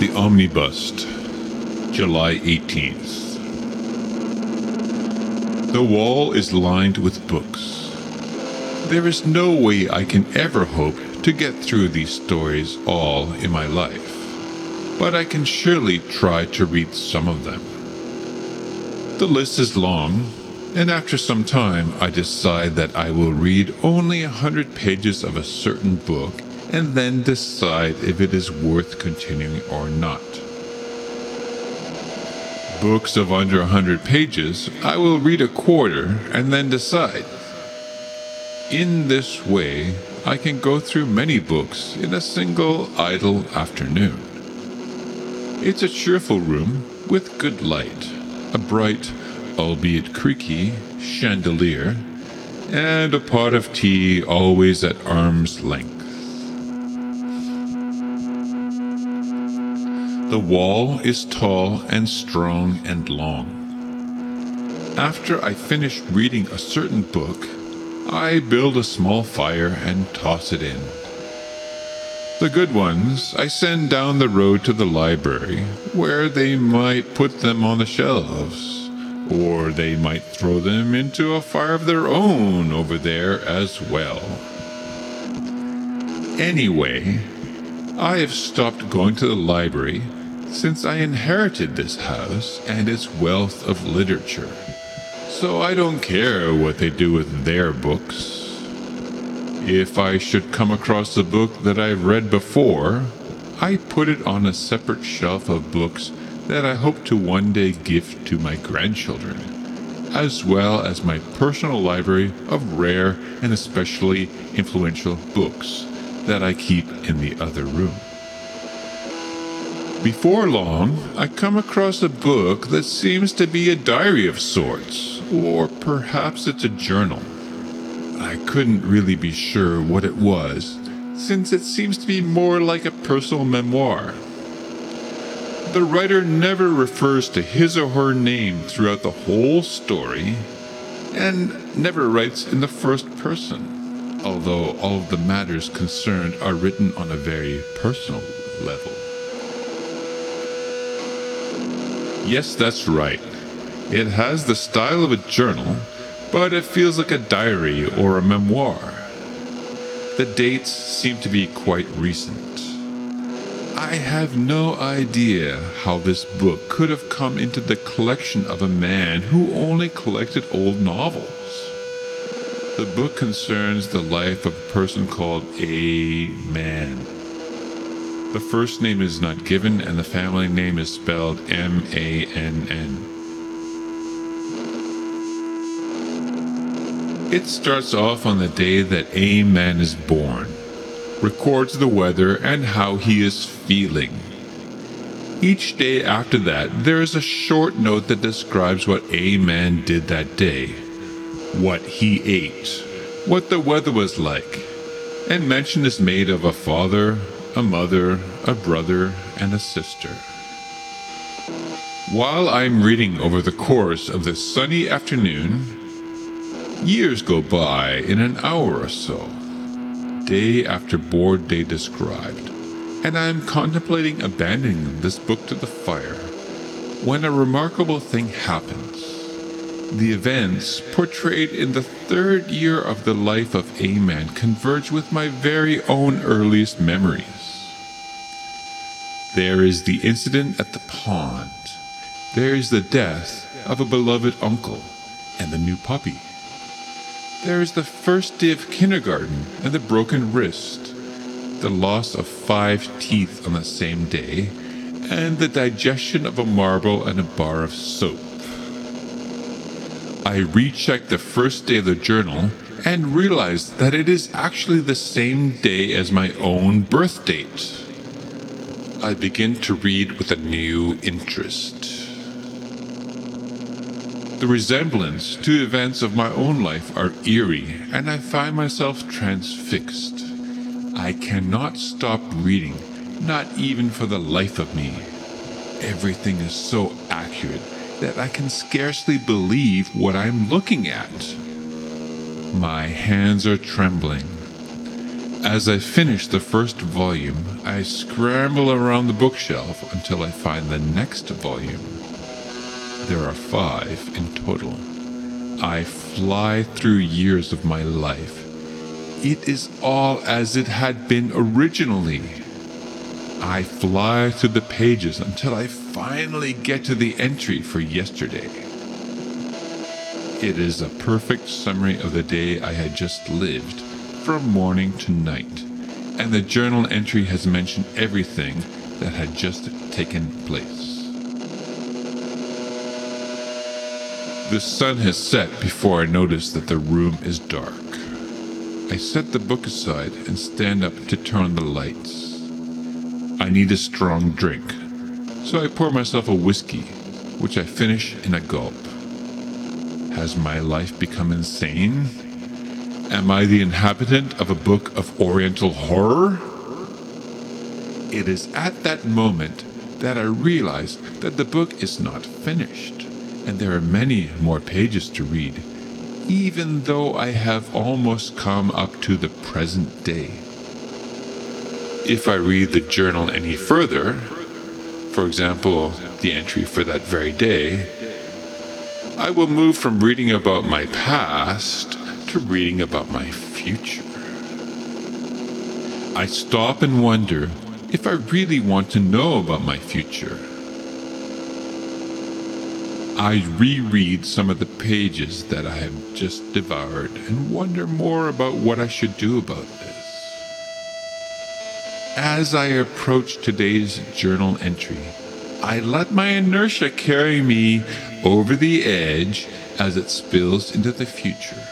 The Omnibus, July 18th. The wall is lined with books. There is no way I can ever hope to get through these stories all in my life, but I can surely try to read some of them. The list is long, and after some time I decide that I will read only a hundred pages of a certain book and then decide if it is worth continuing or not. Books of under a hundred pages, I will read a quarter and then decide. In this way, I can go through many books in a single idle afternoon. It's a cheerful room with good light, a bright, albeit creaky, chandelier, and a pot of tea always at arm's length. The wall is tall and strong and long. After I finish reading a certain book, I build a small fire and toss it in. The good ones I send down the road to the library, where they might put them on the shelves, or they might throw them into a fire of their own over there as well. Anyway, I have stopped going to the library since I inherited this house and its wealth of literature. So I don't care what they do with their books. If I should come across a book that I've read before, I put it on a separate shelf of books that I hope to one day gift to my grandchildren, as well as my personal library of rare and especially influential books that I keep in the other room. Before long, I come across a book that seems to be a diary of sorts, or perhaps it's a journal. I couldn't really be sure what it was, since it seems to be more like a personal memoir. The writer never refers to his or her name throughout the whole story, and never writes in the first person, although all of the matters concerned are written on a very personal level. Yes, that's right. It has the style of a journal, but it feels like a diary or a memoir. The dates seem to be quite recent. I have no idea how this book could have come into the collection of a man who only collected old novels. The book concerns the life of a person called A Man. The first name is not given, and the family name is spelled M A N N. It starts off on the day that A Man is born, records the weather and how he is feeling. Each day after that, there is a short note that describes what A Man did that day, what he ate, what the weather was like, and mention is made of a father, a mother, a brother, and a sister. While I'm reading over the course of this sunny afternoon, years go by in an hour or so, day after board day described, and I am contemplating abandoning this book to the fire when a remarkable thing happens. The events portrayed in the third year of the life of A Man converge with my very own earliest memories. There is the incident at the pond. There is the death of a beloved uncle and the new puppy. There is the first day of kindergarten and the broken wrist, the loss of five teeth on the same day, and the digestion of a marble and a bar of soap. I recheck the first day of the journal and realize that it is actually the same day as my own birth date. I begin to read with a new interest. The resemblance to events of my own life are eerie, and I find myself transfixed. I cannot stop reading, not even for the life of me. Everything is so accurate that I can scarcely believe what I'm looking at. My hands are trembling. As I finish the first volume, I scramble around the bookshelf until I find the next volume. There are five in total. I fly through years of my life. It is all as it had been originally. I fly through the pages until I finally get to the entry for yesterday. It is a perfect summary of the day I had just lived, from morning to night, and the journal entry has mentioned everything that had just taken place. The sun has set before I notice that the room is dark. I set the book aside and stand up to turn on the lights. I need a strong drink, so I pour myself a whiskey, which I finish in a gulp. Has my life become insane? Am I the inhabitant of a book of Oriental horror? It is at that moment that I realize that the book is not finished and there are many more pages to read, even though I have almost come up to the present day. If I read the journal any further, for example, the entry for that very day, I will move from reading about my past to reading about my future. I stop and wonder if I really want to know about my future. I reread some of the pages that I have just devoured and wonder more about what I should do about this. As I approach today's journal entry, I let my inertia carry me over the edge as it spills into the future.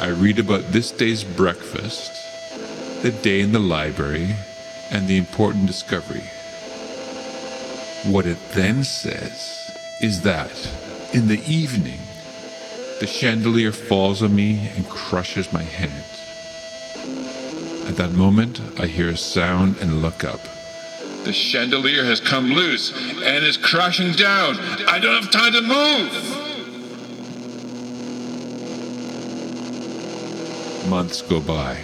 I read about this day's breakfast, the day in the library, and the important discovery. What it then says is that in the evening, the chandelier falls on me and crushes my hands. At that moment, I hear a sound and look up. The chandelier has come loose and is crashing down. I don't have time to move. Months go by,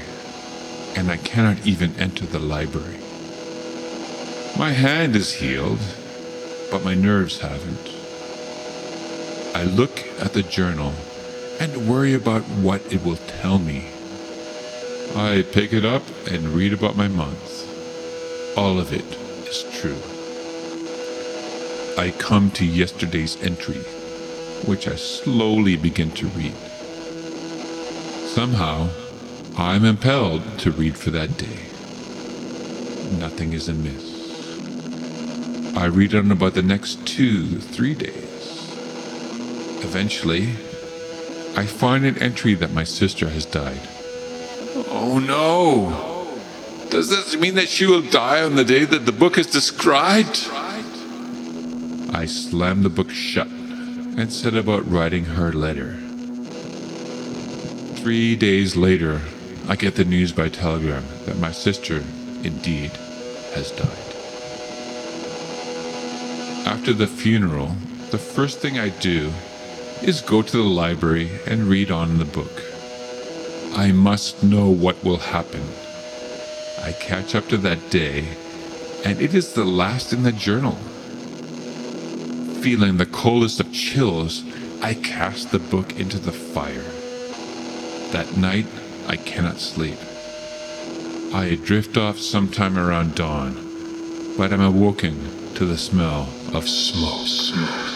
and I cannot even enter the library. My hand is healed, but my nerves haven't. I look at the journal and worry about what it will tell me. I pick it up and read about my month. All of it is true. I come to yesterday's entry, which I slowly begin to read. Somehow, I'm impelled to read for that day. Nothing is amiss. I read on about the next two, three days. Eventually, I find an entry that my sister has died. Oh no! Does this mean that she will die on the day that the book is described? I slam the book shut and set about writing her letter. Three days later, I get the news by telegram that my sister, indeed, has died. After the funeral, the first thing I do is go to the library and read on the book. I must know what will happen. I catch up to that day, and it is the last in the journal. Feeling the coldest of chills, I cast the book into the fire. That night, I cannot sleep. I drift off sometime around dawn, but am awoken to the smell of smoke. smoke.